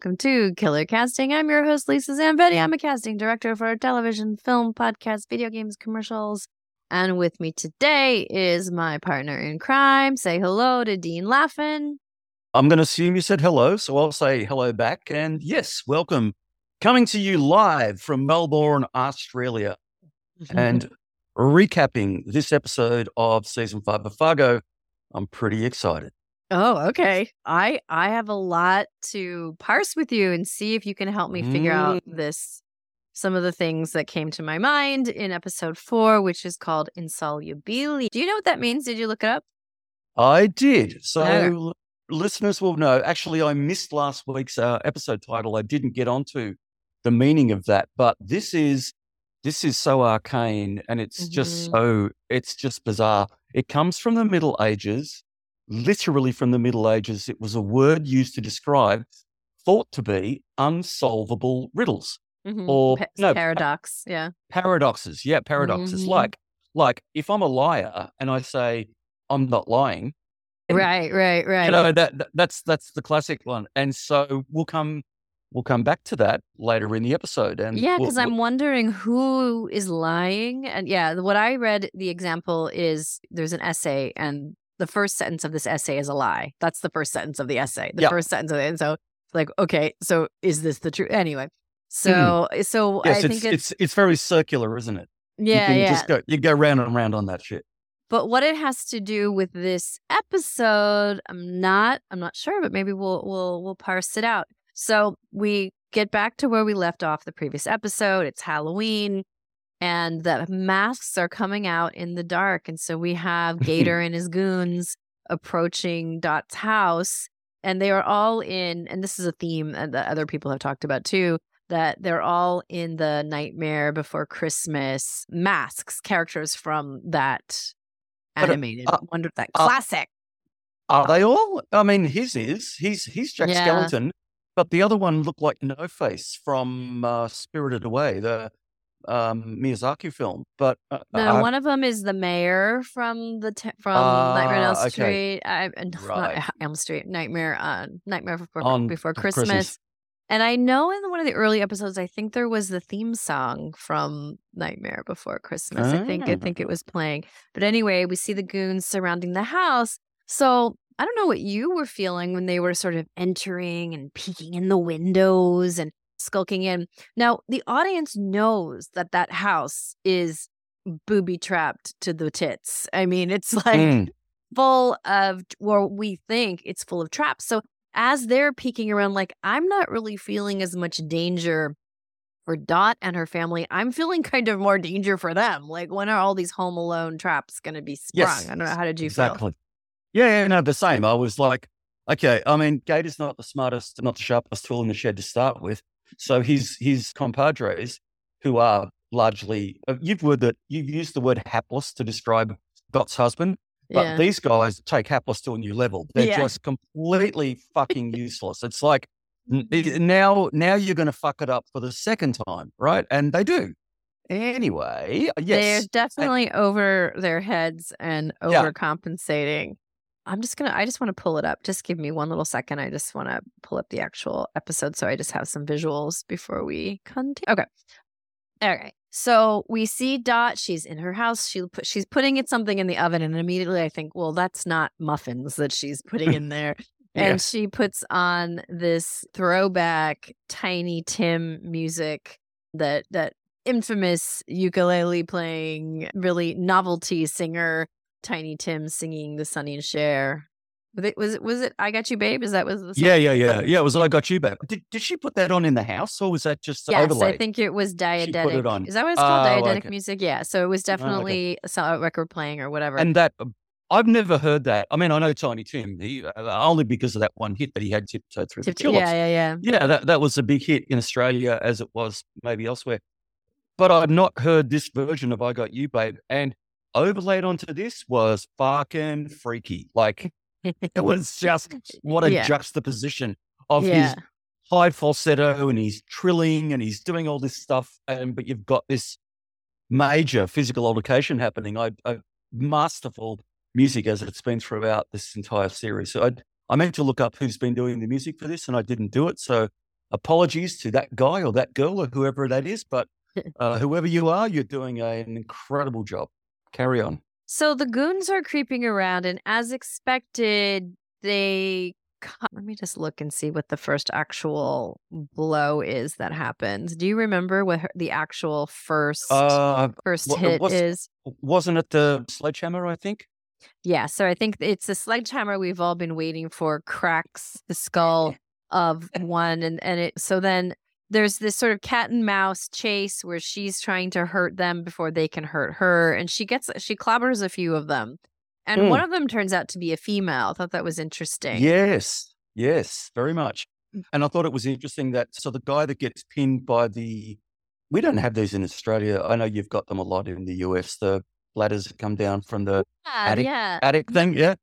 welcome to Killer Casting. I'm your host, Lisa Zambetti. I'm a casting director for television, film, podcast, video games, commercials. And with me today is my partner in crime. Say hello to Dean Laffan. I'm going to assume you said hello, so I'll say hello back. And yes, welcome. Coming to you live from Melbourne, Australia, and recapping this episode of season five of Fargo. I'm pretty excited. Oh, okay. I I have a lot to parse with you and see if you can help me figure out Mm. this some of the things that came to my mind in episode 4 which is called Insolubilia. Do you know what that means? Did you look it up? I did. So Okay. listeners will know. Actually, I missed last week's uh, episode title. I didn't get onto the meaning of that, but this is this is so arcane and it's just Mhm. so it's just bizarre. It comes from the Middle Ages, literally from the Middle Ages. It was a word used to describe thought to be unsolvable riddles Mhm. or Pa- no paradox. Yeah. paradoxes. Yeah, paradoxes. Mhm. Like like if I'm a liar and I say I'm not lying, Right, right, right. you know that, that that's that's the classic one and so we'll come we'll come back to that later in the episode and Yeah, because we'll- I'm wondering who is lying. And yeah, what I read, the example is there's an essay, and the first sentence of this essay is a lie. That's the first sentence of the essay. The Yeah. first sentence of it. And so, like, okay, so is this the truth? Anyway, so so Mm. yes I think it's, it's, it's it's very circular isn't it yeah, you can yeah. just go you go round and round on that shit But what it has to do with this episode, I'm not I'm not sure, but maybe we'll we'll we'll parse it out. So we get back to where we left off the previous episode. It's Halloween and the masks are coming out in the dark. And so we have Gator and his goons approaching Dot's house. And they are all in, and this is a theme uh, that other people have talked about too, that they're all in the Nightmare Before Christmas masks, characters from that But, uh, animated uh, wonder that uh, classic. are they all i mean his is he's he's jack Yeah. skeleton but the other one looked like no face from uh, spirited away the um miyazaki film but uh, No, uh, one of them is the mayor from the t- from Nightmare on Elm Ah, okay. Street. I, uh, Right. Elm Street, Nightmare on Nightmare Before, On Before Christmas. Christmas. And I know in one of the early episodes, I think there was the theme song from Nightmare Before Christmas. I think I Ah. think it was playing. But anyway, we see the goons surrounding the house. So I don't know what you were feeling when they were sort of entering and peeking in the windows and skulking in. Now the audience knows that that house is booby trapped to the tits. I mean, it's like Mm. full of or we think it's full of traps so as they're peeking around like i'm not really feeling as much danger for dot and her family i'm feeling kind of more danger for them like when are all these home alone traps going to be sprung Yes, i don't know how did you feel exactly. Yeah, yeah, no, the same. I was like, okay, I mean, Gator's not the smartest, not the sharpest tool in the shed to start with. So his his compadres, who are largely, uh, you've word that you've used the word hapless to describe Dot's husband, but yeah these guys take hapless to a new level. They're Yeah. just completely fucking useless. It's like now now you're going to fuck it up for the second time, right? And they do. Anyway, yes, they're definitely over their heads and overcompensating i'm just gonna i just want to pull it up just give me one little second i just want to pull up the actual episode so i just have some visuals before we continue okay all right so we see dot she's in her house she put, she's putting it something in the oven and immediately i think well that's not muffins that she's putting in there Yeah. and she puts on this throwback tiny tim music that that infamous ukulele playing really novelty singer tiny tim singing the Sonny and Cher. was it was it was it i got you babe is that was the song? Yeah, yeah, yeah, yeah. It was I got you Babe. Did did she put that on in the house, or was that just Yes, overlay? I think it was She put it on. Is that what it's called? Oh, diegetic okay. music? Yeah. So it was definitely a so- a record playing or whatever. and that I've never heard that. I mean, I know Tiny Tim, he, uh, only because of that one hit that he had tiptoed through the Tip- tulips. yeah, yeah, yeah. Yeah, that, that was a big hit in Australia as it was maybe elsewhere. But I've not heard this version of I Got You, Babe. And overlaid onto this was fucking freaky. Like, it was just what a Yeah. juxtaposition of Yeah. his high falsetto and he's trilling and he's doing all this stuff. And but you've got this major physical altercation happening. I, I masterful music as it's been throughout this entire series. So I I meant to look up who's been doing the music for this and I didn't do it. So apologies to that guy or that girl or whoever that is. But uh, whoever you are, you're doing a, an incredible job. Carry on. So the goons are creeping around, and as expected, they. Let me just look and see what the first actual blow is that happens. Do you remember what her, the actual first Uh, first wa- hit was- is? wasn't it the sledgehammer? I think. Yeah, so I think it's a sledgehammer we've all been waiting for cracks the skull of one and and it so then there's this sort of cat and mouse chase where she's trying to hurt them before they can hurt her and she gets she clobbers a few of them. And Mm. one of them turns out to be a female. I thought that was interesting. Yes, yes, very much. Mm. And I thought it was interesting that so the guy that gets pinned by the, we don't have these in Australia. I know you've got them a lot in the US. The ladders that come down from the Yeah, attic- yeah. attic thing. Yeah,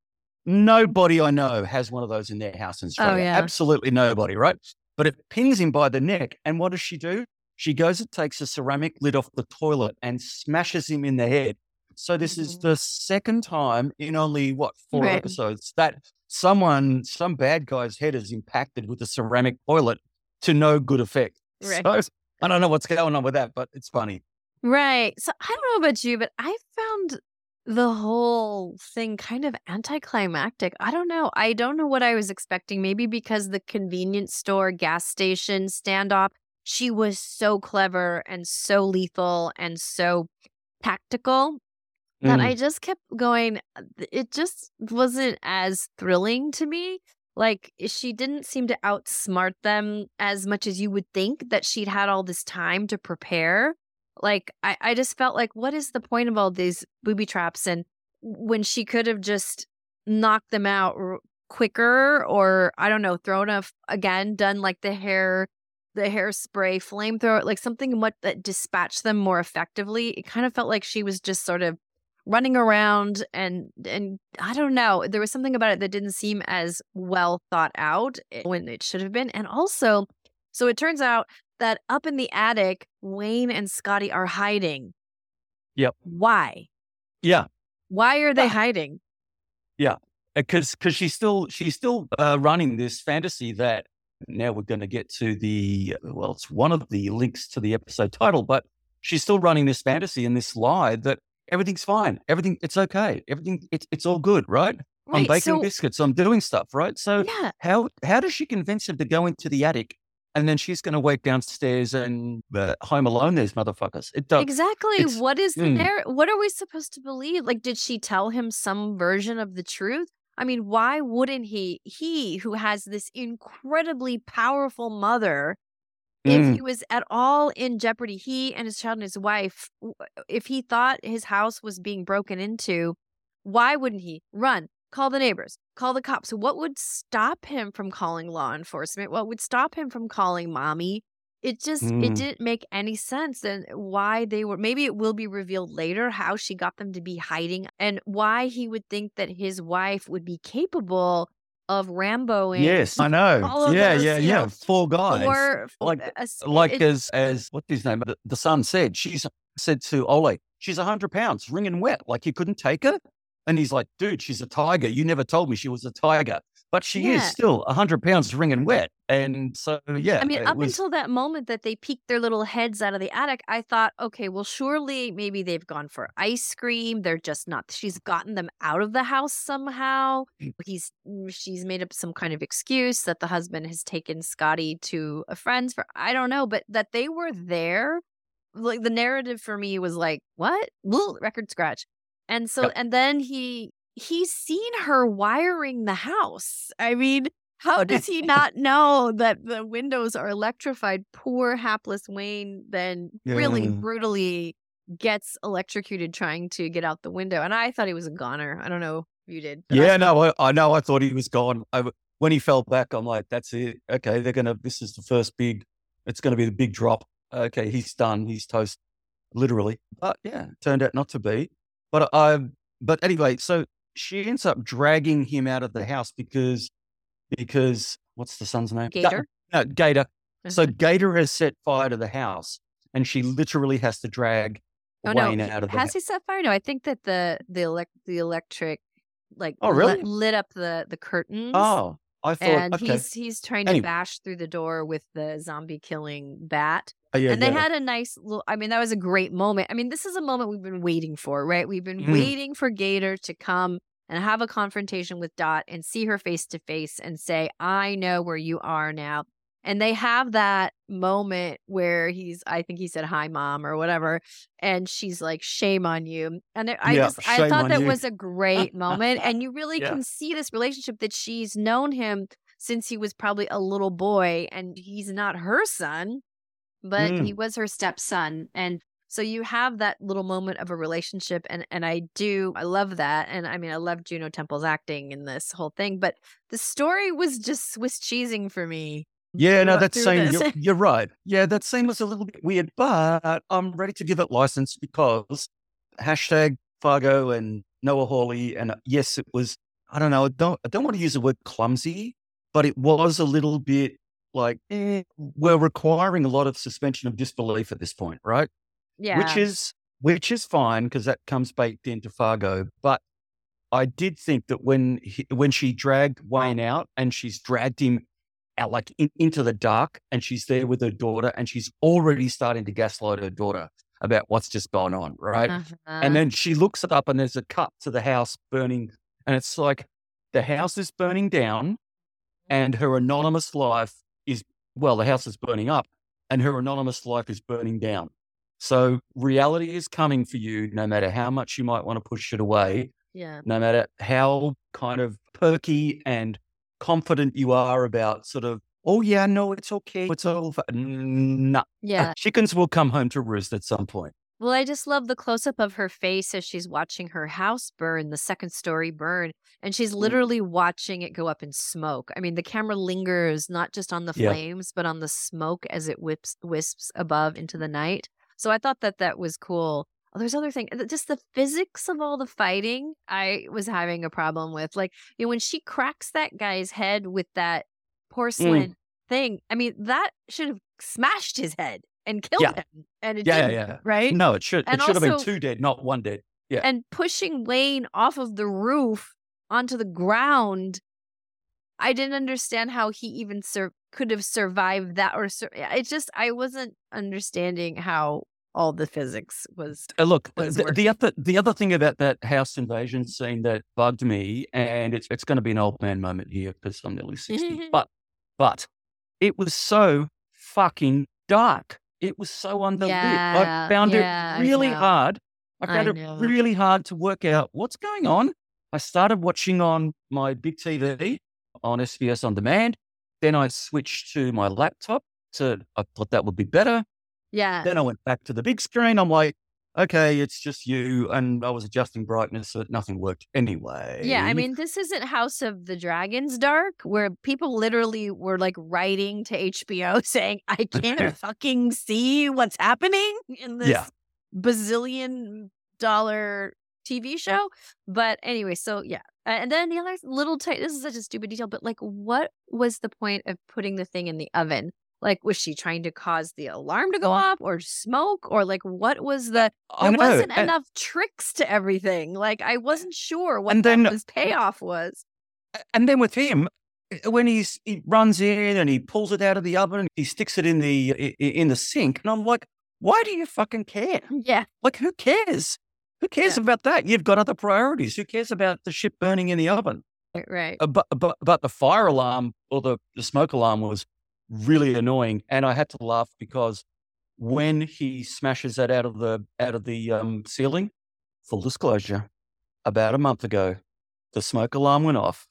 nobody I know has one of those in their house in Australia. Oh, yeah. Absolutely nobody, right? But it pins him by the neck, and what does she do? She goes and takes a ceramic lid off the toilet and smashes him in the head. So this is Mhm. the second time in only what four Right. episodes that someone, some bad guy's head is impacted with a ceramic toilet to no good effect. Right. So I don't know what's going on with that, but it's funny. Right. So I don't know about you, but I found the whole thing kind of anticlimactic. I don't know. I don't know what I was expecting. Maybe because the convenience store, gas station standoff, she was so clever and so lethal and so tactical that Mm. I just kept going. uh, It just wasn't as thrilling to me. Like, she didn't seem to outsmart them as much as you would think that she'd had all this time to prepare. Like, I, I just felt like, what is the point of all these booby traps? And when she could have just knocked them out r- quicker, or I don't know, thrown a, again, done like the hair, the hairspray flamethrower, like something what that dispatched them more effectively. It kind of felt like she was just sort of running around and and I don't know. There was something about it that didn't seem as well thought out eh, when it should have been. And also, so it turns out that up in the attic, Wayne and Scotty are hiding. Yep. Why? Yeah. Why are they Ah. hiding? Yeah, because because she's still she's still uh, running this fantasy that now we're going to get to the well it's one of the links to the episode title but she's still running this fantasy and this lie that everything's fine everything it's okay everything it's it's all good right, i'm baking So biscuits i'm doing stuff right so yeah, how how does she convince him to go into the attic and then she's going to wait downstairs and uh, home alone these motherfuckers it does exactly. What is the mm. narr- What are we supposed to believe? Like, did she tell him some version of the truth? I mean, why wouldn't he? He who has this incredibly powerful mother if Mm. he was at all in jeopardy, he and his child and his wife, if he thought his house was being broken into, why wouldn't he run, call the neighbors, call the cops? What would stop him from calling law enforcement? What would stop him from calling mommy? It just it Mm. didn't make any sense and why they were maybe it will be revealed later how she got them to be hiding and why he would think that his wife would be capable of Ramboing yes i know yeah those, yeah you yeah know, four guys or like- a s- like it- as as what's his name? The, the son said. She's said to Ole, she's a hundred pounds, wringing wet. Like you couldn't take her. And he's like, dude, she's a tiger. You never told me she was a tiger, but she is Yeah. still hundred pounds, wringing wet. And so yeah, I mean, up was- until that moment that they peeked their little heads out of the attic, I thought, okay, well, surely maybe they've gone for ice cream. They're just not. She's gotten them out of the house somehow. Mm. He's mm, she's made up some kind of excuse that the husband has taken Scotty to a friend's for I don't know, but that they were there. Like the narrative for me was like, what? Record scratch. And so, Yep. and then he he's seen her wiring the house. I mean, how does he not know that the windows are electrified? Poor hapless Wayne then really brutally gets electrocuted trying to get out the window. And I thought he was a goner. I don't know if you did. but I yeah, no, I, I know. I thought he was gone. I, when he fell back, I'm like, that's it. Okay, they're gonna. This is the first big. It's gonna be the big drop. Okay, he's done. He's toast, literally. But yeah, turned out not to be. But I. But anyway, so she ends up dragging him out of the house because because what's the son's name? Ga- Gator? no, Gator. So Uh-huh. Gator has set fire to the house, and she literally has to drag Oh no, Wayne he- out of the has house. he set fire? No, I think that the the elect the electric like Oh, lit- really? lit up the the curtains. Oh, I thought and okay. he's he's trying to bash through the door with the zombie killing bat. Oh, yeah, and they yeah. had a nice little I mean, that was a great moment. I mean, this is a moment we've been waiting for, right? We've been Mhm. waiting for Gator to come and have a confrontation with Dot and see her face to face and say, I know where you are now. And they have that moment where he's, I think he said, hi, mom, or whatever. And she's like, shame on you. And I Yeah, just, I thought that you. was a great moment. And you really Yeah. can see this relationship that she's known him since he was probably a little boy and he's not her son, but Mm. he was her stepson. And so you have that little moment of a relationship and and I do I love that. And I mean I love Juno Temple's acting in this whole thing, but the story was just Swiss cheesing for me. Yeah, no, throughout- that scene—you're you're right. Yeah, that scene was a little bit weird, but I'm ready to give it license because hashtag Fargo and Noah Hawley. And uh, yes, it was, I don't know, I don't, I don't want to use the word clumsy, but it was a little bit like, eh, we're requiring a lot of suspension of disbelief at this point, right? yeah. Which is, which is fine because that comes baked into Fargo. But I did think that when he, when she dragged Wayne out and she's dragged him out like in, into the dark and she's there with her daughter and she's already starting to gaslight her daughter about what's just gone on, right? Uh-huh. And then she looks it up and there's a cut to the house burning and it's like the house is burning down and her anonymous life is well, the house is burning up and her anonymous life is burning down. So reality is coming for you no matter how much you might want to push it away yeah. no matter how kind of perky and confident you are about sort of, oh yeah, no, it's okay, it's all fi-" Nah, Yeah. chickens will come home to roost at some point. Well, I just love the close up of her face as she's watching her house burn, the second story burn, and she's Mm. literally watching it go up in smoke. I mean, the camera lingers not just on the Yeah. flames, but on the smoke as it whips wisps above into the night. So I thought that that was cool. Oh, there's other thing, uh, just the physics of all the fighting. I was having a problem with, like, you know, when she cracks that guy's head with that mm. porcelain thing. I mean, that should have smashed his head and killed Yeah. him, and it Yeah, yeah, didn't, yeah. right? No, it should And it should have been two dead, not one dead. Yeah. and pushing Wayne off of the roof onto the ground. I didn't understand how he even sur- could have survived that, or sur- it just I wasn't understanding how all the physics was. Uh, look, was the, the other the other thing about that house invasion scene that bugged me, and it's it's going to be an old man moment here because I'm nearly sixty, but but it was so fucking dark. It was so underlit. Yeah, I found yeah, it really know. hard. I I found it really hard to work out what's going on. I started watching on my big TV on SBS on demand. Then I switched to my laptop. To I thought that would be better. Yeah, Then I went back to the big screen. I'm like, okay, it's just you. And I was adjusting brightness so that nothing worked anyway. Yeah, I mean, this isn't House of the Dragons Dark, where people literally were like writing to HBO saying, I can't fucking see what's happening in this Yeah. bazillion dollar TV show. But anyway, so yeah. And then the other little, ti- this is such a stupid detail, but like, what was the point of putting the thing in the oven? Like, was she trying to cause the alarm to go mm. off or smoke? Or like, what was the, there oh, know. wasn't and, enough tricks to everything. Like I eh, wasn't sure what And then- was eh, payoff was. and then with him, when he's he runs in and he pulls it out of the oven, he sticks it in the in the sink, and I'm like, why do you fucking care? Yeah. Like, who cares? Who cares Yeah. about that? You've got other priorities. Who cares about the shit burning in the oven? Right. Uh, but, but but the fire alarm or the, the smoke alarm was really annoying, and I had to laugh because when he smashes that out of the out of the um, ceiling, full disclosure, about a month ago, the smoke alarm went off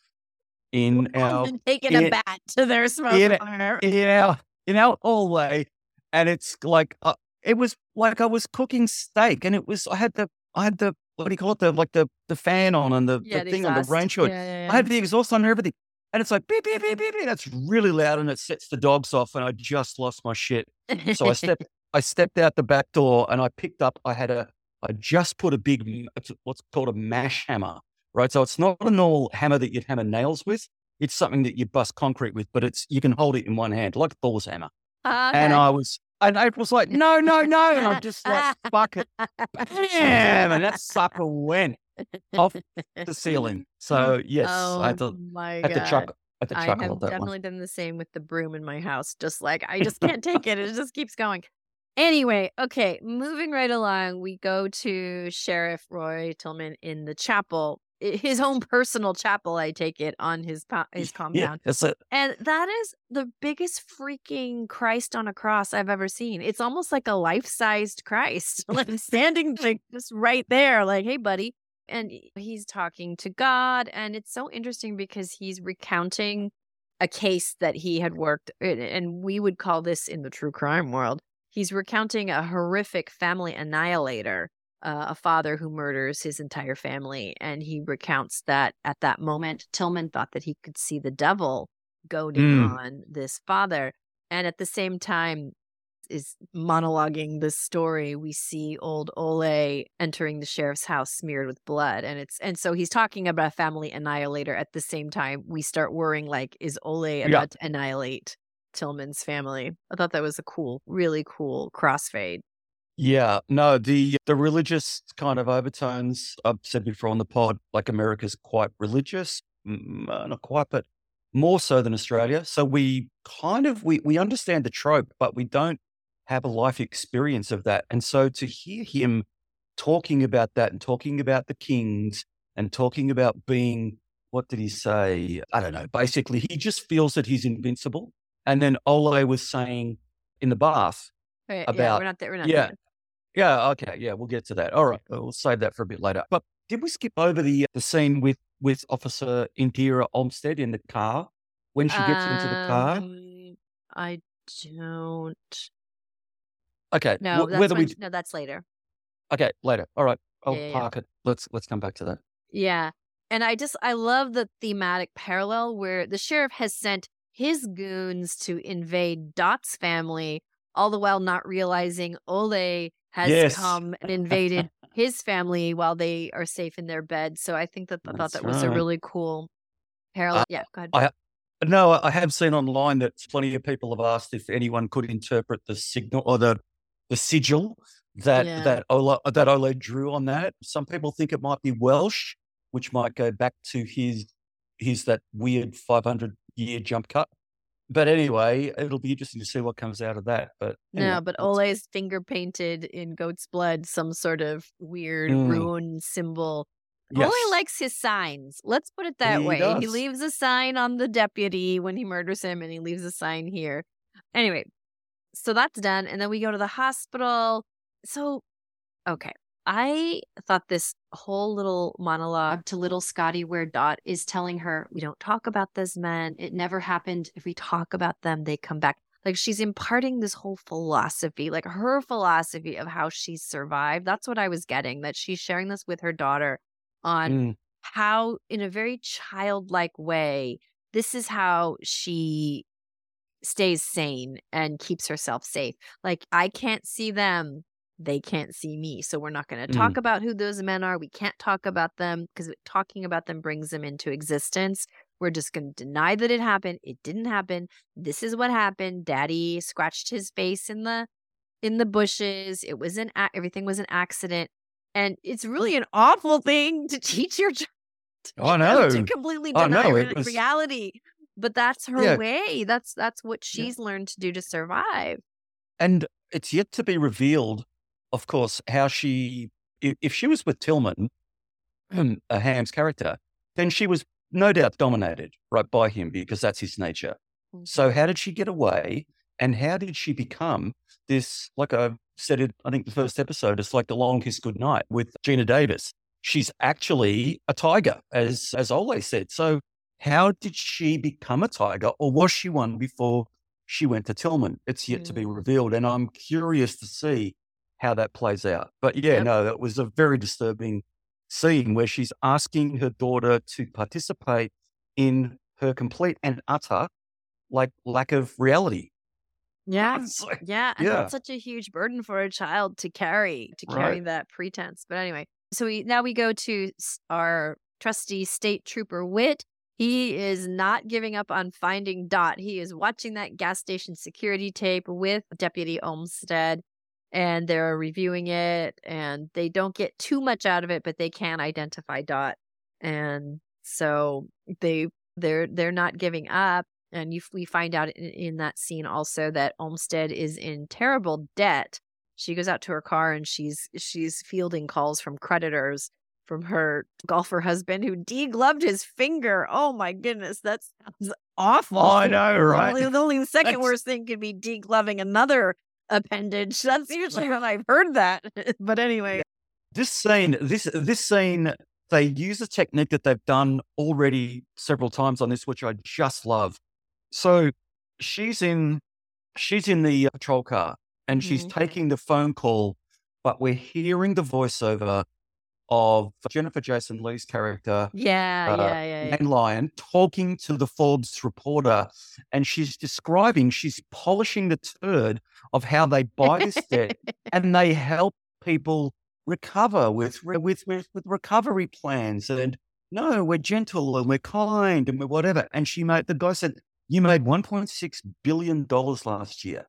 in our taking a bat to their smoke in- alarm. in our in our hallway, and it's like uh, it was like I was cooking steak, and it was I had the I had the what do you call it the like the the fan on and the, Yeah, the the thing on the exhaust. range hood. Yeah, yeah. I had the exhaust on and everything. And it's like beep, beep, beep, beep, beep. That's really loud and it sets the dogs off. And I just lost my shit. So I stepped I stepped out the back door and I picked up I had a I just put a big what's called a mash hammer. Right. So it's not a normal hammer that you'd hammer nails with. It's something that you bust concrete with, but it's you can hold it in one hand, like a Thor's hammer. And I was and was like, no, no, no. And I'm just like, fuck it. Bam! And that sucker went. Off the ceiling. So yes, oh I had oh to, my had to god. chuckle. I I have at that one. definitely done the same with the broom in my house. Just like I just can't take it. It just keeps going. Anyway, okay, moving right along, we go to Sheriff Roy Tillman in the chapel, his own personal chapel, I take it, on his po- his Yeah, compound. that's it. And that is the biggest freaking Christ on a cross I've ever seen. It's almost like a life-sized Christ, like standing like just right there, like, "Hey, buddy." And he's talking to God, and it's so interesting because he's recounting a case that he had worked, and and we would call this in the true crime world. He's recounting a horrific family annihilator, uh, a father who murders his entire family, and he recounts that at that moment, Tillman thought that he could see the devil goading Mm. on this father. And at the same time, is monologuing this story. We see old Ole entering the sheriff's house smeared with blood. And it's and so he's talking about a family annihilator. At the same time, we start worrying like, is Ole Yeah. about to annihilate Tillman's family? I thought that was a cool, really cool crossfade. Yeah, no, the the religious kind of overtones I've said before on the pod, like America's quite religious, mm, uh, not quite, but more so than Australia. So we kind of we we understand the trope, but we don't have a life experience of that. And so to hear him talking about that and talking about the kings and talking about being what did he say? I don't know. Basically, he just feels that he's invincible. And then Ole was saying in the bath Right, yeah, about we're not there. We're not yeah, there. yeah, okay, yeah, we'll get to that. All right, we'll save that for a bit later. But did we skip over the the scene with with Officer Indira Olmstead in the car when she gets into the car? Um, I don't. Okay, No, that's whether when, we no, that's later. okay later. All right, I'll Yeah, yeah, yeah. park it. Let's let's come back to that. Yeah. And I just I love the thematic parallel where the sheriff has sent his goons to invade Dot's family, all the while not realizing Ole has Yes, come and invaded his family while they are safe in their bed. So I think that I thought that was a really cool uh, parallel. I, Yeah, go ahead. I no, I have seen online that plenty of people have asked if anyone could interpret the signal or the the sigil that Yeah. that Ola that Ole drew on that. Some people think it might be Welsh, which might go back to his his that weird five hundred year jump cut. But anyway, it'll be interesting to see what comes out of that. But anyway, No, but let's Ole is finger painted in goat's blood, some sort of weird Mm, rune symbol. Ole likes his signs. Let's put it that he way. He leaves a sign on the deputy when he murders him, and he leaves a sign here. Anyway, so that's done. And then we go to the hospital. So, okay. I thought this whole little monologue to little Scotty, where Dot is telling her, We don't talk about those men. It never happened. If we talk about them, they come back. Like she's imparting this whole philosophy, like her philosophy of how she survived. That's what I was getting, that she's sharing this with her daughter on Mm, how, in a very childlike way, this is how she stays sane and keeps herself safe. Like, I can't see them. They can't see me. So, we're not going to mm, talk about who those men are. We can't talk about them because talking about them brings them into existence. We're just going to deny that it happened. It didn't happen. This is what happened. Daddy scratched his face in the in the bushes. It was an a- everything was an accident. And it's really an awful thing to teach your child you know, to completely I deny know. re- It was reality. But that's her yeah, way. That's that's what yeah. she's learned to do to survive. And it's yet to be revealed, of course, how she if she was with Tillman, a Hamm's character, then she was no doubt dominated right by him because that's his nature. So Mhm. how did she get away? And how did she become this? Like I said it, I think the first episode, it's like the long kiss goodnight with Geena Davis. She's actually a tiger, as as Ole said. So how did she become a tiger, or was she one before she went to Tillman? It's yet to be Mm. revealed, and I'm curious to see how that plays out. But yeah, Yep. no, that was a very disturbing scene where she's asking her daughter to participate in her complete and utter like lack of reality. Yeah. Like, Yeah. And yeah, that's such a huge burden for a child to carry, to carry right. that pretense. But anyway, so we now we go to our trusty state trooper Wit. He is not giving up on finding Dot. He is watching that gas station security tape with Deputy Olmstead, and they're reviewing it and they don't get too much out of it, but they can identify Dot. And so they they're they're not giving up. And you, we find out in, in that scene also that Olmstead is in terrible debt. She goes out to her car and she's she's fielding calls from creditors from her golfer husband who degloved his finger. Oh my goodness, that sounds awful. Oh, I know, right? Only, the only second That's- worst thing could be degloving another appendage. That's usually when I've heard that. but anyway, this scene, this this scene, they use a technique that they've done already several times on this, which I just love. So she's in she's in the patrol car and she's Mhm. taking the phone call, but we're hearing the voiceover of Jennifer Jason Leigh's character, yeah, Uh, yeah, yeah, yeah. Nan Lyon, talking to the Forbes reporter, and she's describing, she's polishing the turd of how they buy this debt and they help people recover with with with, with recovery plans and no we're gentle and we're kind and we're whatever. And she made the guy said you made 1.6 billion dollars last year.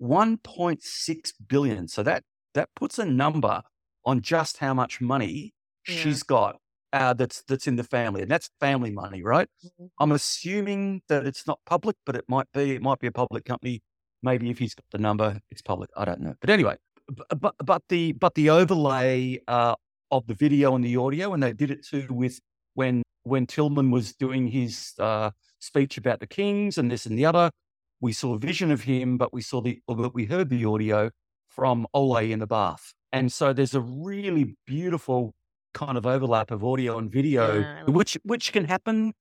1.6 billion. So that that puts a number on just how much money Yeah. she's got uh, that's that's in the family and that's family money right Mhm. i'm assuming that it's not public but it might be it might be a public company maybe if he's got the number it's public i don't know but anyway but but the but the overlay uh, of the video and the audio, and they did it too with when when Tillman was doing his uh, speech about the Kings and this and the other. We saw a vision of him, but we saw the but we heard the audio from Ole in the bath, and so there's a really beautiful kind of overlap of audio and video, Yeah, which which can happen.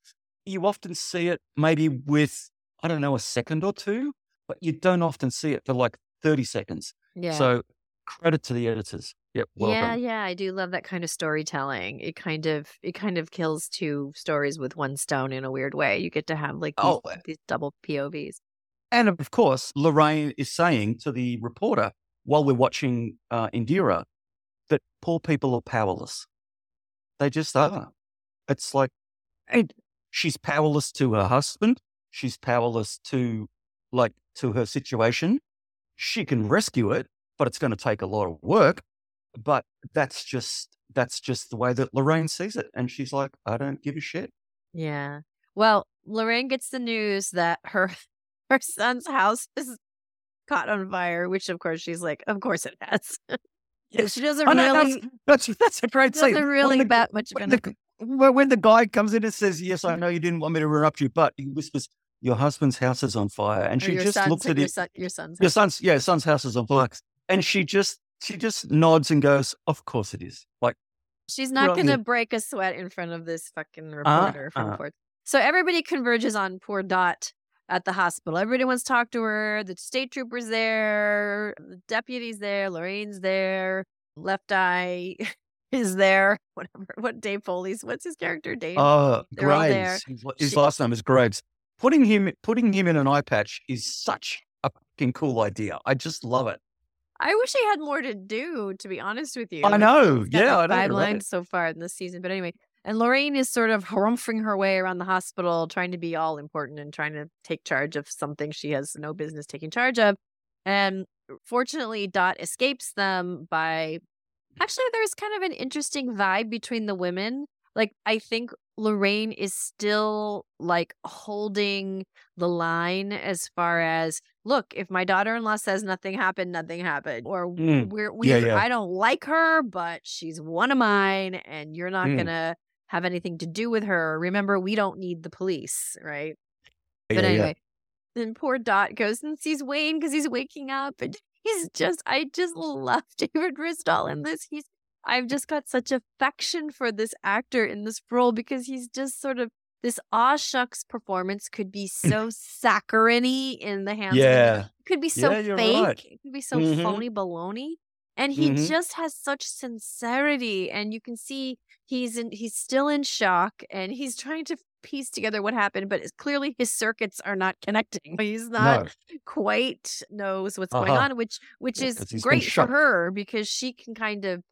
You often see it maybe with I don't know a second or two, but you don't often see it for like thirty seconds. Yeah. So credit to the editors. Yep. Well yeah, done. yeah, I do love that kind of storytelling. It kind of it kind of kills two stories with one stone in a weird way. You get to have like these, Oh, eh these double POVs. And of course, Lorraine is saying to the reporter while we're watching uh, Indira that poor people are powerless. They just are. It's like, and she's powerless to her husband. She's powerless to, like, to her situation. She can rescue it, but it's going to take a lot of work. But that's just that's just the way that Lorraine sees it, and she's like, I don't give a shit. Yeah. Well, Lorraine gets the news that her her son's house is caught on fire, which of course she's like, of course it has. she doesn't know, really that's, that's that's a great scene. doesn't really the- bat much when the, when the guy comes in and says, "Yes, I know you didn't want me to interrupt you," but he whispers, "Your husband's house is on fire," and or she just looks at your, son, your son's Your house. son's, yeah, son's house is on fire, and she just she just nods and goes, "Of course it is." Like, She's not going to break a sweat in front of this fucking reporter from uh. Port. So everybody converges on poor Dot at the hospital. Everybody wants to talk to her. The state trooper's there. The deputy's there. Lorraine's there. Left Eye is there. Whatever. What Dave Foley's? What's his character? Dave. oh, there. Graves. His, his She- last name is mm. Graves. Putting him putting him in an eye patch is such a fucking cool idea. I just love it. I wish he had more to do. To be honest with you, I know. Yeah, I know. five right? lines so far in this season. But anyway, and Lorraine is sort of harumphing her way around the hospital, trying to be all important and trying to take charge of something she has no business taking charge of. And fortunately, Dot escapes them by. Actually, there's kind of an interesting vibe between the women. Like, I think Lorraine is still like holding the line as far as look, if my daughter in law says nothing happened, nothing happened. Or Mm. we're we Yeah, yeah. I don't like her, but she's one of mine, and you're not Mm. gonna have anything to do with her. Remember, we don't need the police, right? Yeah, But yeah. anyway, then poor Dot goes and sees Wayne because he's waking up, and he's just I just love David Rysdahl in this. He's I've just got such affection for this actor in this role because he's just sort of this aw shucks performance could be so saccharine in the hands of yeah. it could be so Yeah, fake. right. It could be so Mhm. phony baloney. And he Mhm. just has such sincerity, and you can see he's in. He's still in shock, and he's trying to piece together what happened. But it's clearly his circuits are not connecting. He's not no. quite knows what's going Uh-huh. on, which which Yeah, is 'cause he's been great for her because she can kind of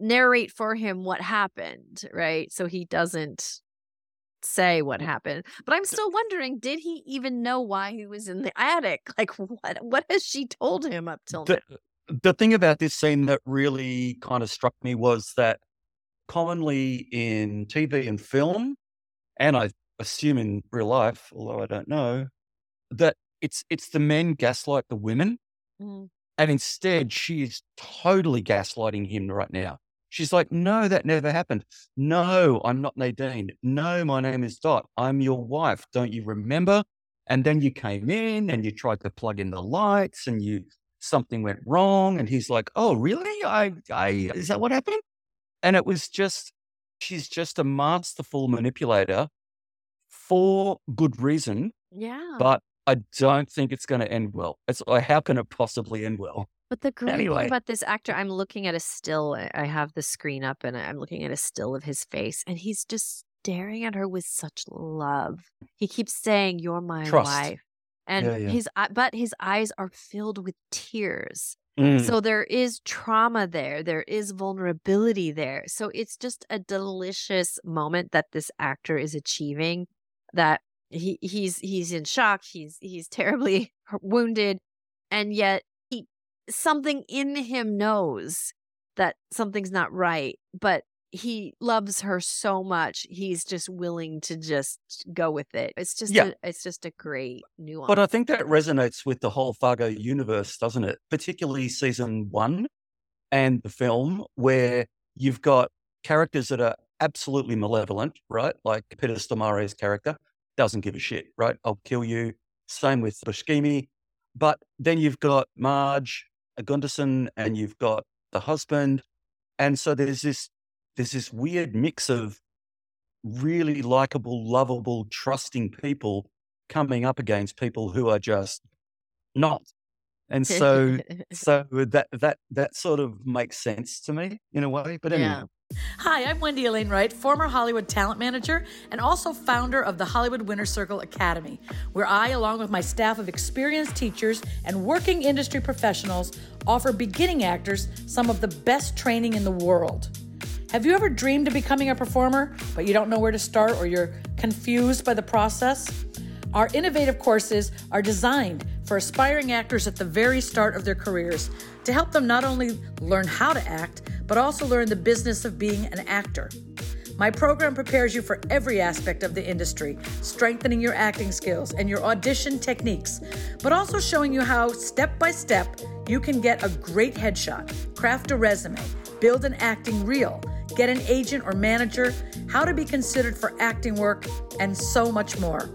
narrate for him what happened, right? So he doesn't say what happened. But I'm still wondering, did he even know why he was in the attic? Like what what has she told him up till now? The- thing about this scene that really kind of struck me was that commonly in TV and film, and I assume in real life, although I don't know, that it's it's the men gaslight the women. Mm. And instead, she is totally gaslighting him right now. She's like, No, that never happened. No, I'm not Nadine. No, my name is Dot. I'm your wife. Don't you remember? And then you came in and you tried to plug in the lights and you something went wrong. And he's like, Oh, really? I I is that what happened? And it was just she's just a masterful manipulator for good reason. Yeah. But I don't think it's going to end well. It's like, how can it possibly end well? But the great Anyway. thing about this actor, I'm looking at a still. I- have the screen up and I'm looking at a still of his face, and he's just staring at her with such love. He keeps saying, You're my Trust. wife. And Yeah, yeah. his but his eyes are filled with tears. Mm. So there is trauma there. There is vulnerability there. So it's just a delicious moment that this actor is achieving that he he's he's in shock. He's he's terribly wounded and yet he something in him knows that something's not right, but he loves her so much. He's just willing to just go with it. It's just Yeah. a, it's just a great nuance. But I think that resonates with the whole Fargo universe, doesn't it? Particularly season one and the film, where you've got characters that are absolutely malevolent, right? Like Peter Stormare's character doesn't give a shit, right? I'll kill you. Same with Buscemi. But then you've got Marge Gunderson and you've got the husband. And so there's this there's this weird mix of really likable, lovable, trusting people coming up against people who are just not. And so so that that that sort of makes sense to me in a way. But anyway. Yeah. Hi, I'm Wendy Alane Wright, former Hollywood talent manager and also founder of the Hollywood Winners Circle Academy, where I, along with my staff of experienced teachers and working industry professionals, offer beginning actors some of the best training in the world. Have you ever dreamed of becoming a performer, but you don't know where to start or you're confused by the process? Our innovative courses are designed for aspiring actors at the very start of their careers to help them not only learn how to act, but also learn the business of being an actor. My program prepares you for every aspect of the industry, strengthening your acting skills and your audition techniques, but also showing you how, step by step, you can get a great headshot, craft a resume, build an acting reel, get an agent or manager, how to be considered for acting work, and so much more.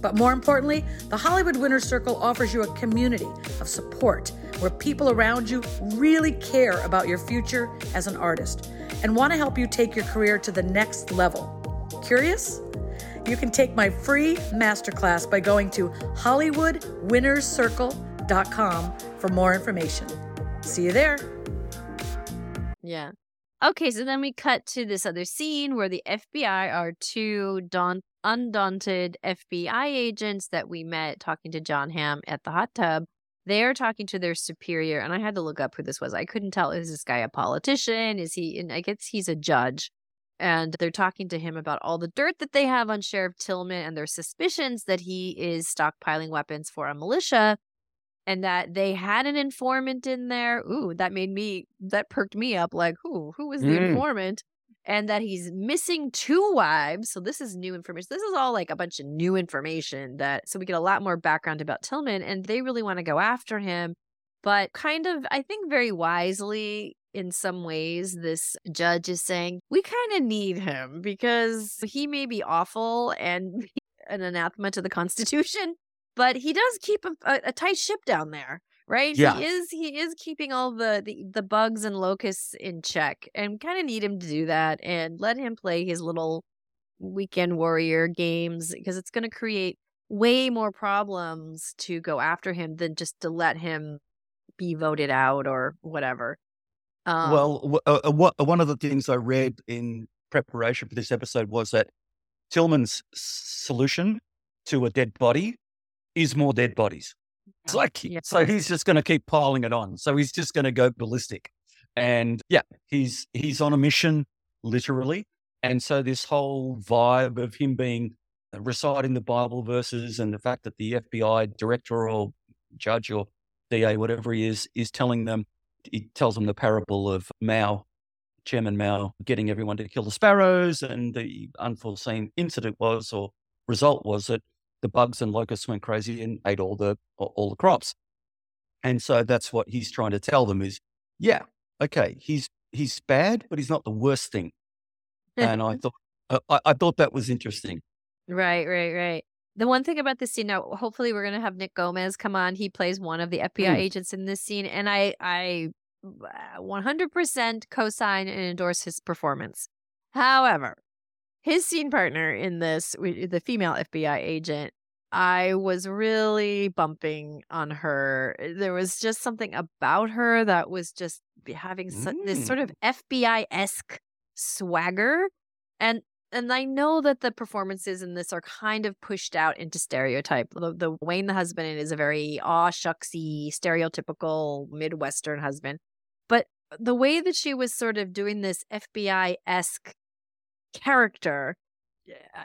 But more importantly, the Hollywood Winners Circle offers you a community of support where people around you really care about your future as an artist and want to help you take your career to the next level. Curious? You can take my free masterclass by going to HollywoodWinnersCircle.com for more information. See you there. Yeah. Okay, so then we cut to this other scene where the FBI are two daunt- undaunted FBI agents that we met talking to Jon Hamm at the hot tub. They are talking to their superior, and I had to look up who this was. I couldn't tell. Is this guy a politician? Is he? And I guess he's a judge. And they're talking to him about all the dirt that they have on Sheriff Tillman and their suspicions that he is stockpiling weapons for a militia and that they had an informant in there. Ooh, that made me that perked me up. Like, who who was the Mm. informant? And that he's missing two wives. So this is new information. This is all like a bunch of new information that so we get a lot more background about Tillman, and they really want to go after him, but kind of I think very wisely. In some ways, this judge is saying we kind of need him because he may be awful and an anathema to the Constitution, but he does keep a, a, a tight ship down there right Yeah. he is he is keeping all the, the the bugs and locusts in check and kind of need him to do that and let him play his little weekend warrior games because it's going to create way more problems to go after him than just to let him be voted out or whatever um, Well, w- uh, uh, what, one of the things I read in preparation for this episode was that Tillman's solution to a dead body is more dead bodies. It's like, Yeah. so he's just going to keep piling it on. So he's just going to go ballistic. And yeah, he's, he's on a mission, literally. And so this whole vibe of him being reciting the Bible verses and the fact that the FBI director or judge or DA, whatever he is, is telling them he tells them the parable of Mao, Chairman Mao, getting everyone to kill the sparrows. And the unforeseen incident was, or result was that the bugs and locusts went crazy and ate all the all the crops. And so that's what he's trying to tell them is, yeah, okay, he's he's bad, but he's not the worst thing. and I thought uh, I, I thought that was interesting. Right, right, right. The one thing about this scene now, hopefully we're gonna have Nick Gomez come on. He plays one of the FBI Mm. agents in this scene, and I I 100% co-sign and endorse his performance. However, his scene partner in this, the female FBI agent, I was really bumping on her. Eh, there was just something about her that was just having so- this sort of mm. FBI esque swagger, and and I know that the performances in this are kind of pushed out into stereotype. The, the Wayne the husband is a very aw shucksy, stereotypical Midwestern husband, but the way that she was sort of doing this FBI esque character,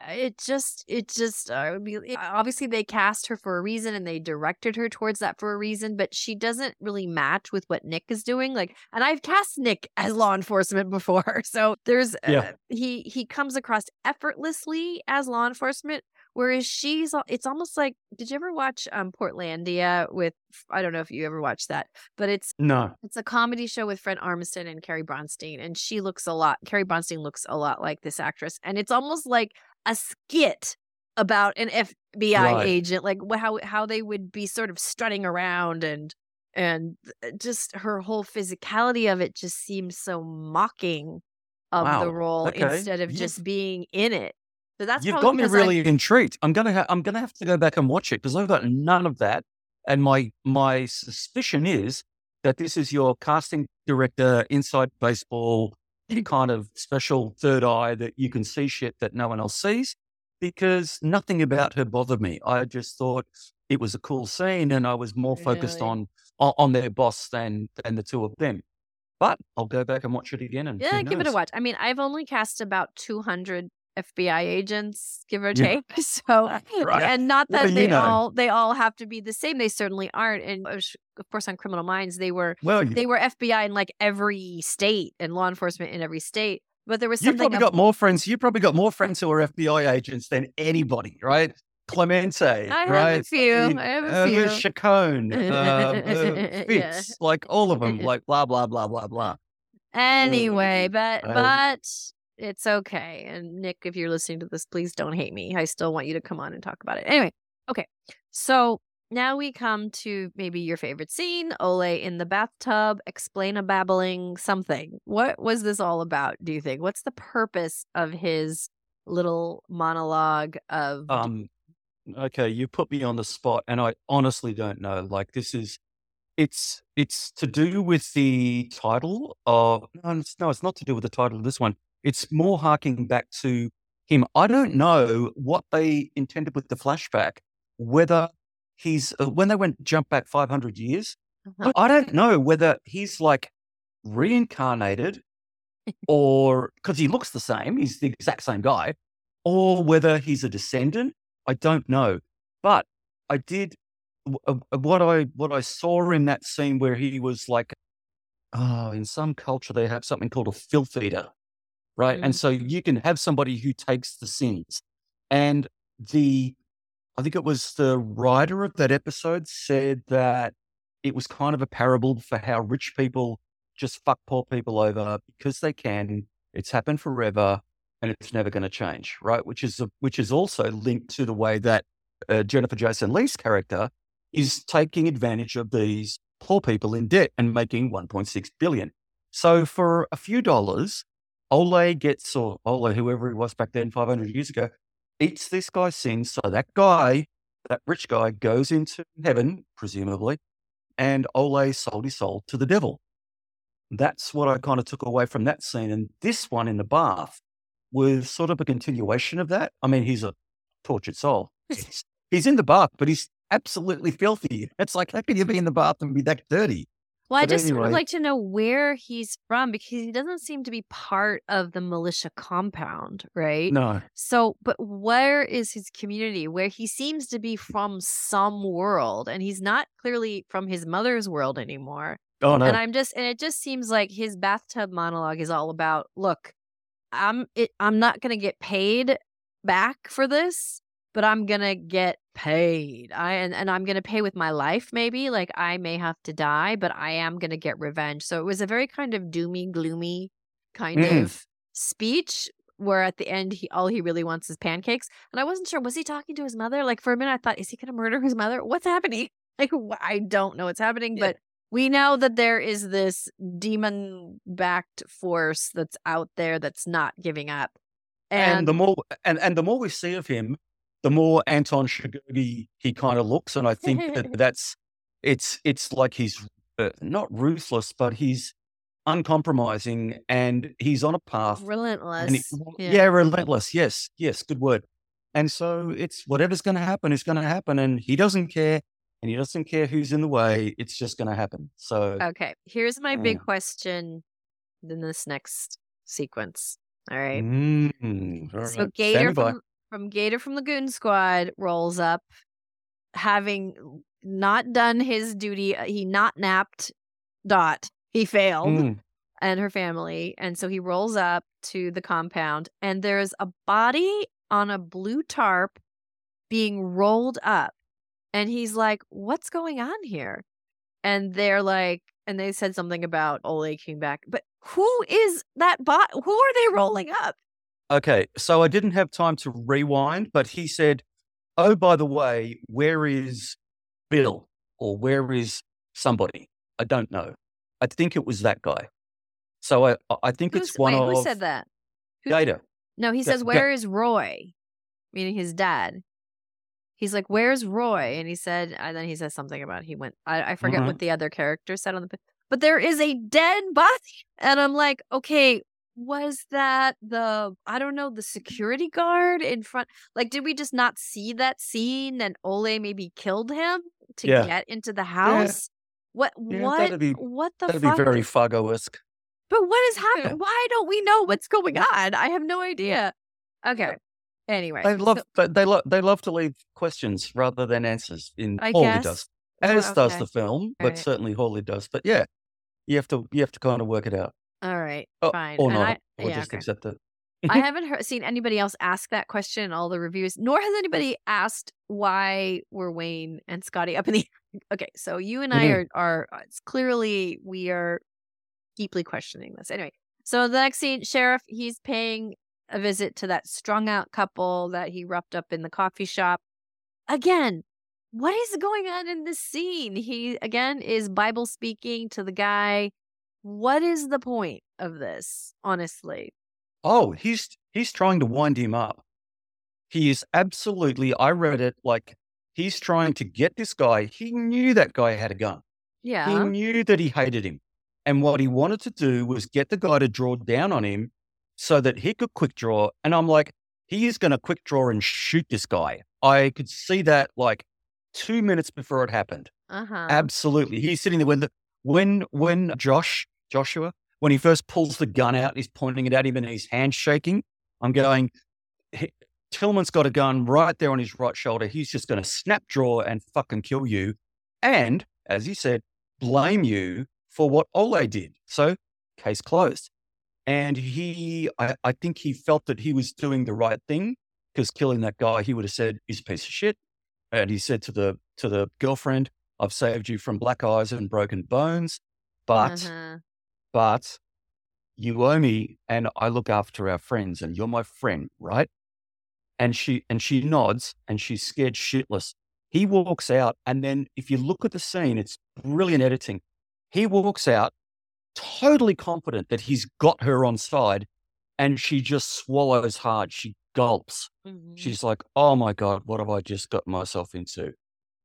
it just it just uh, obviously they cast her for a reason and they directed her towards that for a reason, but she doesn't really match with what Nick is doing. Like, and I've cast Nick as law enforcement before, so there's Yeah. uh, he he comes across effortlessly as law enforcement. Whereas she's, it's almost like, did you ever watch um Portlandia with, I don't know if you ever watched that, but it's No. it's a comedy show with Fred Armisen and Carrie Brownstein, and she looks a lot. Carrie Brownstein looks a lot like this actress, and it's almost like a skit about an FBI Right. agent, like how how they would be sort of strutting around and and uh, just her whole physicality of it just seems so mocking of Wow. the role Okay. instead of just being in it. So that's You've got me because I- really intrigued. I'm gonna ha- I'm gonna have to go back and watch it because I've got none of that. And my my suspicion is that this is your casting director inside baseball kind of special third eye that you can see shit that no one else sees because nothing about her bothered me. I just thought it was a cool scene and I was more focused Really? on, on on their boss than than the two of them. But I'll go back and watch it again and Yeah, give it a watch. I mean, I've only cast about 200 FBI agents, give or Yeah. take. So, Right. and not that do they know? all they all have to be the same. They certainly aren't. And uh, of course, on Criminal Minds, they were Well, they were FBI in like every state and law enforcement in every state. But there was something. You've probably ab- got more friends. You've probably got more friends who are FBI agents than anybody, right? Clemente, right? I have a right? few. I have a uh, few. Chacon, uh, uh, Yeah. Fitz, like all of them, like blah blah blah blah blah. Anyway, but Um, but it's okay. And Nick, if you're listening to this, please don't hate me. I still want you to come on and talk about it. Anyway, okay. So now we come to maybe your favorite scene, Ole in the bathtub, explain a babbling something. What was this all about, do you think? What's the purpose of his little monologue of Um, okay, you put me on the spot, and I honestly don't know. Like this is, it's it's to do with the title of no, it's, no, it's not to do with the title of this one. It's more harking back to him. I don't know what they intended with the flashback. Whether he's uh, when they went jump back five hundred years, Uh-huh. I don't know whether he's like reincarnated or because he looks the same, he's the exact same guy, or whether he's a descendant. I don't know. But I did uh, what I what I saw in that scene where he was like, oh, in some culture they have something called a filth eater, right? And Mm. so you can have somebody who takes the sins, and the I think it was the writer of that episode said that it was kind of a parable for how rich people just fuck poor people over because they can. It's happened forever and it's never going to change, right? Which is a, which is also linked to the way that uh, Jennifer Jason Leigh's character is taking advantage of these poor people in debt and making 1.6 billion. So for a few dollars, Ole gets or Ole, whoever he was back then, 500 years ago, eats this guy's sins. So that guy, that rich guy, goes into heaven, presumably, and Ole sold his soul to the devil. That's what I kind of took away from that scene. And this one in the bath was sort of a continuation of that. I mean, he's a tortured soul. He's, he's in the bath, but he's absolutely filthy. It's like, how can you be in the bath and be that dirty? Well, I just anyway. like to know where he's from because he doesn't seem to be part of the militia compound, right? No. So, but where is his community? Where he seems to be from some world, and he's not clearly from his mother's world anymore. Oh no. And I'm just and it just seems like his bathtub monologue is all about, look, I'm it I'm not going to get paid back for this, but I'm to get paid. I and, and I'm to pay with my life maybe, like I may have to die, but I am to get revenge. So it was a very kind of doomy gloomy kind Mm. of speech where at the end he all he really wants is pancakes. And I wasn't sure was he talking to his mother? Like for a minute I thought is he to murder his mother? What's happening? Like I don't know what's happening, Yeah. but we know that there is this demon backed force that's out there that's not giving up. and, And, the more and, and the more we see of him, the more Anton Chigurh he kind of looks, and I think that that's it's it's like he's uh, not ruthless, but he's uncompromising, and he's on a path. relentless. He- yeah. yeah. relentless. Yes, yes, good word. And so it's whatever's going to happen is going to happen, and he doesn't care, and he doesn't care who's in the way. It's just going to happen. So Okay. Here's my big Yeah. question in this next sequence. All right. Mm, all So right, Gator stand by. From, Gator from the Goon Squad rolls up, having not done his duty. uh, He not napped. Dot. He failed. Mm, and her family. And so he rolls up to the compound, and there's a body on a blue tarp being rolled up. And he's like, What's going on here? And they're like, and they said something about Ole came back. But who is that bot? Who are they rolling up? Okay, so I didn't have time to rewind, but he said, "Oh, by the way, where is Bill or where is somebody? I don't know. I think it was that guy. So I, I think Who's, it's one wait, of who said that? Who- Gator. No, he says, Where is Roy? Meaning his dad. He's like, Where's Roy? And he said, and then he says something about he went, I, I forget Mhm. what the other character said on the, but there is a dead body. And I'm like, okay, was that the, I don't know, the security guard in front? Like, did we just not see that scene and Ole maybe killed him to Yeah. get into the house? What, Yeah, what, that'd be- what the That'd fuck? be very Fargo-esque. But what is happening? Why don't we know what's going on? I have no idea. Okay. Anyway, They love, so- they, they love, they love to leave questions rather than answers. In I Hawley guess. does, Well, as does okay. the film, but Alright. certainly Hawley does. But yeah, you have to, you have to kind of work it out, All right, Oh, fine. And not, I, or yeah, just okay. accept it. I haven't heard, seen anybody else ask that question in all the reviews, nor has anybody asked why were Wayne and Scotty up in the. Okay, so you and I Mhm. are are uh, it's clearly we are deeply questioning this. Anyway, so the next scene, sheriff, he's paying a visit to that strung out couple that he roughed up in the coffee shop. Again, what is going on in this scene? He again is Bible speaking to the guy. What is the point of this, honestly? Oh, he's he's trying to wind him up. He is absolutely. I read it like he's trying to get this guy. He knew that guy had a gun. Yeah. He knew that he hated him, and what he wanted to do was get the guy to draw down on him so that he could quick draw. And I'm like, he is going to quick draw and shoot this guy. I could see that like two minutes before it happened. Uh huh. Absolutely. He's sitting there when the when when Josh Joshua when he first pulls the gun out, he's pointing it at him and his hand's shaking. I'm going. "He- Tillman's got a gun right there on his right shoulder. He's just going to snap draw and fucking kill you, and as he said, blame you for what Ole did. So case closed. And he, I, I think he felt that he was doing the right thing because killing that guy, he would have said, "He's a piece of shit." And he said to the to the girlfriend, "I've saved you from black eyes and broken bones, but Uh-huh. But you owe me, and I look after our friends, and you're my friend, right?" And she and she nods, and she's scared shitless. He walks out, and then if you look at the scene, it's brilliant editing. He walks out, totally confident that he's got her on side, and she just swallows hard. She gulps. Mhm. She's like, "Oh my god, what have I just got myself into?"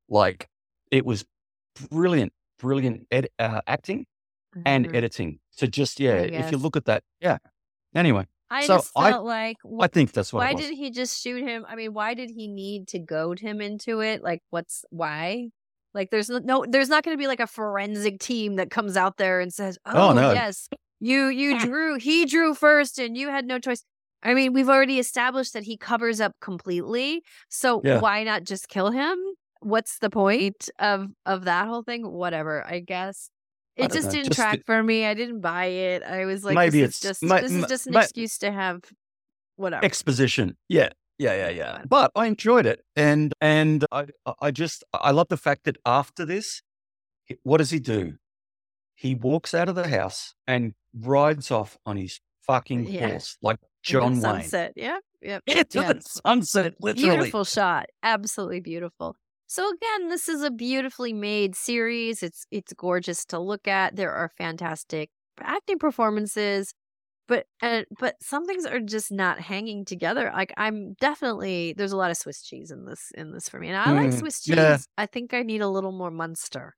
Like it was brilliant, brilliant ed- uh, acting and Mhm. editing. So just yeah, if you look at that, yeah. Anyway, I so just I- felt like, wh- I think that's what why did he just shoot him? I mean, why did he need to goad him into it? Like, what's why? Like, there's no, no there's not going to be like a forensic team that comes out there and says, "Oh, Oh, no. yes, you you drew, he drew first, and you had no choice." I mean, we've already established that he covers up completely. So Yeah. why not just kill him? What's the point of of that whole thing? Whatever, I guess. It just know, didn't just track the- for me. I didn't buy it. I was like, Maybe this is it's- just may- this is just an may- excuse to have whatever. exposition. Yeah, yeah, yeah, yeah. But I enjoyed it, and and I I just I love the fact that after this, what does he do? He walks out of the house and rides off on his fucking Yeah. horse like John Wayne. sunset. Yep. Yep. Yeah, to Yeah. the sunset, literally. Beautiful shot. Absolutely beautiful. So again, this is a beautifully made series. It's it's gorgeous to look at. There are fantastic acting performances, but uh, but some things are just not hanging together. Like I'm definitely there's a lot of Swiss cheese in this in this for me, and I like Mm, Swiss cheese. yeah. I think I need a little more Munster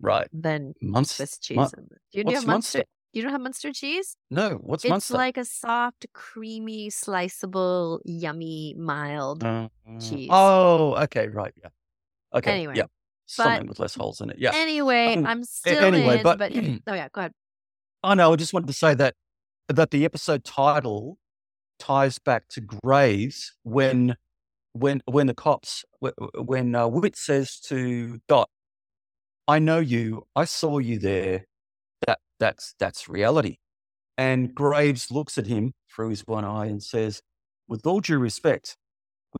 Right. than Munster. Swiss cheese. Mun- in this. Do you what's have Munster? Munster? You don't have Munster cheese? No, what's it's Munster? like a soft, creamy, sliceable, yummy, mild. Uh, cheese. Oh, okay, right, yeah. Okay, Anyway, yeah. Something with less holes in it. Yeah. Anyway, Um, I'm still anyway, in, but- but, oh yeah, go ahead. I know. I just wanted to say that that the episode title ties back to Graves when when when the cops wh- wh- when uh, Witt says to Dot, "I know you. I saw you there. That that's that's reality." And Graves looks at him through his one eye and says, "With all due respect,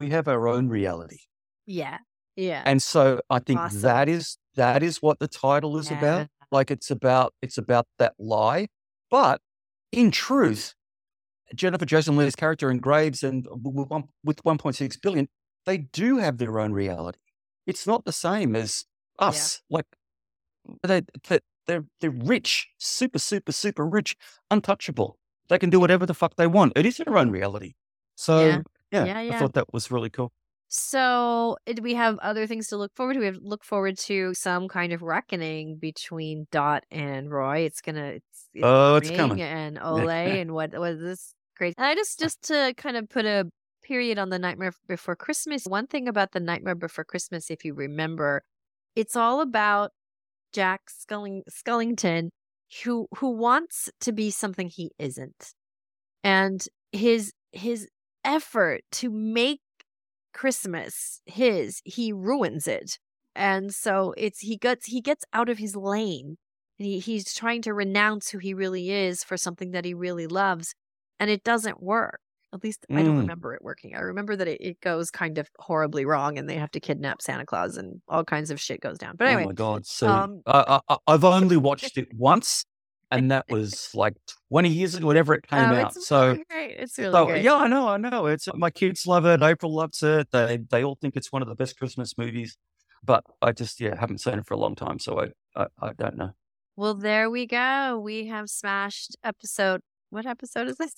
we have our own reality." Yeah, yeah, And so I think Awesome. that is that is what the title is about. Like it's about it's about that lie. But in truth, Jennifer Jason Leigh's character in Graves and w- w- one- with 1.6 billion, they do have their own reality. It's not the same as us. Like they, they they're they're rich, super super super rich, untouchable. They can do whatever the fuck they want. It is their own reality. So Yeah. yeah, Yeah, I thought that was really cool. So, uh, do we have other things to look forward to? We have look forward to some kind of reckoning between Dot and Roy. It's gonna, it's, it's Oh, it's coming. and Ole, and what was this great? And I just, just to kind of put a period on the Nightmare Before Christmas. One thing about the Nightmare Before Christmas, if you remember, it's all about Jack Sculling, Skellington, who who wants to be something he isn't, and his his effort to make Christmas his, he ruins it. And so it's he gets he gets out of his lane. And he, he's trying to renounce who he really is for something that he really loves. And it doesn't work. At least I don't Mm. remember it working. I remember that it, it goes kind of horribly wrong and they have to kidnap Santa Claus and all kinds of shit goes down. But anyway, oh my god! So um, I, I, I've only watched it once, and that was like twenty years ago, whenever it came oh, out. it's So, really great. It's really so great. yeah, I know, I know. It's my kids love it. April loves it. They they all think it's one of the best Christmas movies. But I just yeah haven't seen it for a long time, so I I, I don't know. Well, there we go. We have smashed episode. What episode is this?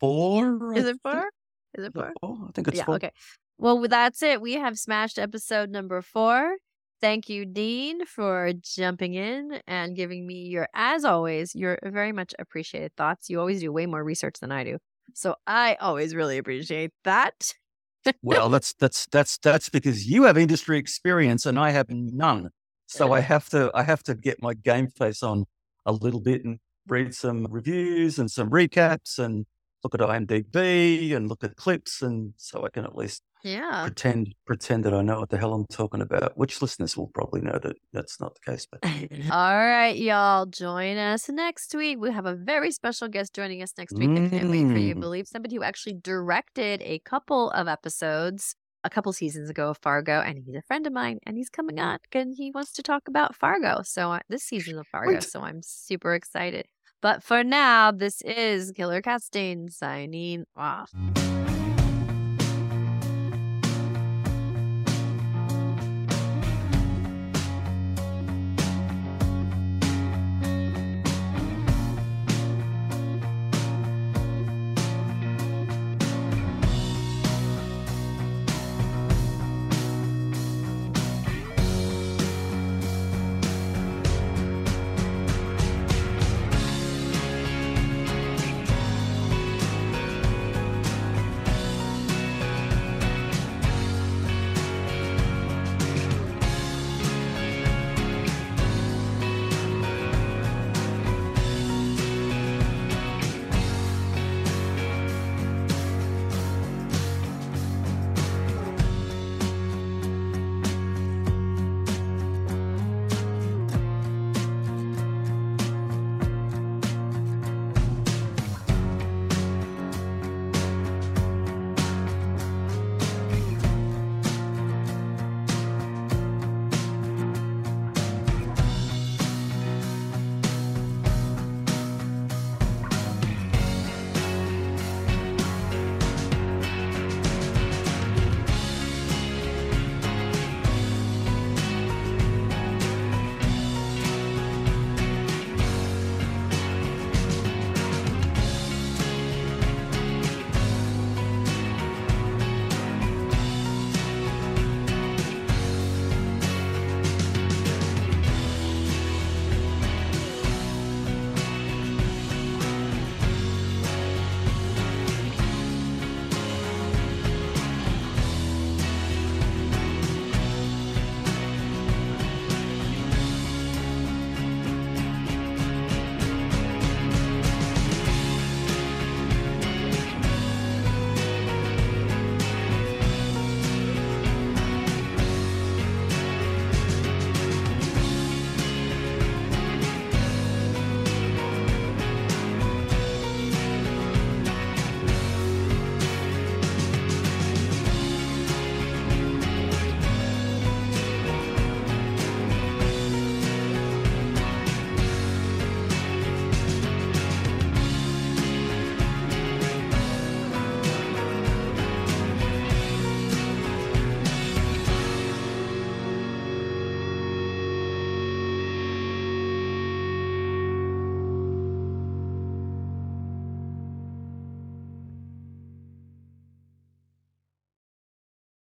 Four? Is it four? Is it four? four? I think it's yeah, four. okay. Well, that's it. We have smashed episode number four. Thank you, Dean, for jumping in and giving me your, as always, your very much appreciated thoughts. You always do way more research than I do. So I always really appreciate that. Well, that's that's that's that's because you have industry experience and I have none. So I have to I have to get my game face on a little bit and read some reviews and some recaps and look at IMDb and look at clips and so I can at least Yeah. pretend pretend that I know what the hell I'm talking about. Which listeners will probably know that that's not the case. But All right, y'all. Join us next week. We have a very special guest joining us next week. I can't wait for you Mm. believe somebody who actually directed a couple of episodes a couple seasons ago of Fargo, and he's a friend of mine, and he's coming on and he wants to talk about Fargo. So uh, this season of Fargo, Sweet. so I'm super excited. But for now, this is Killer Casting signing off.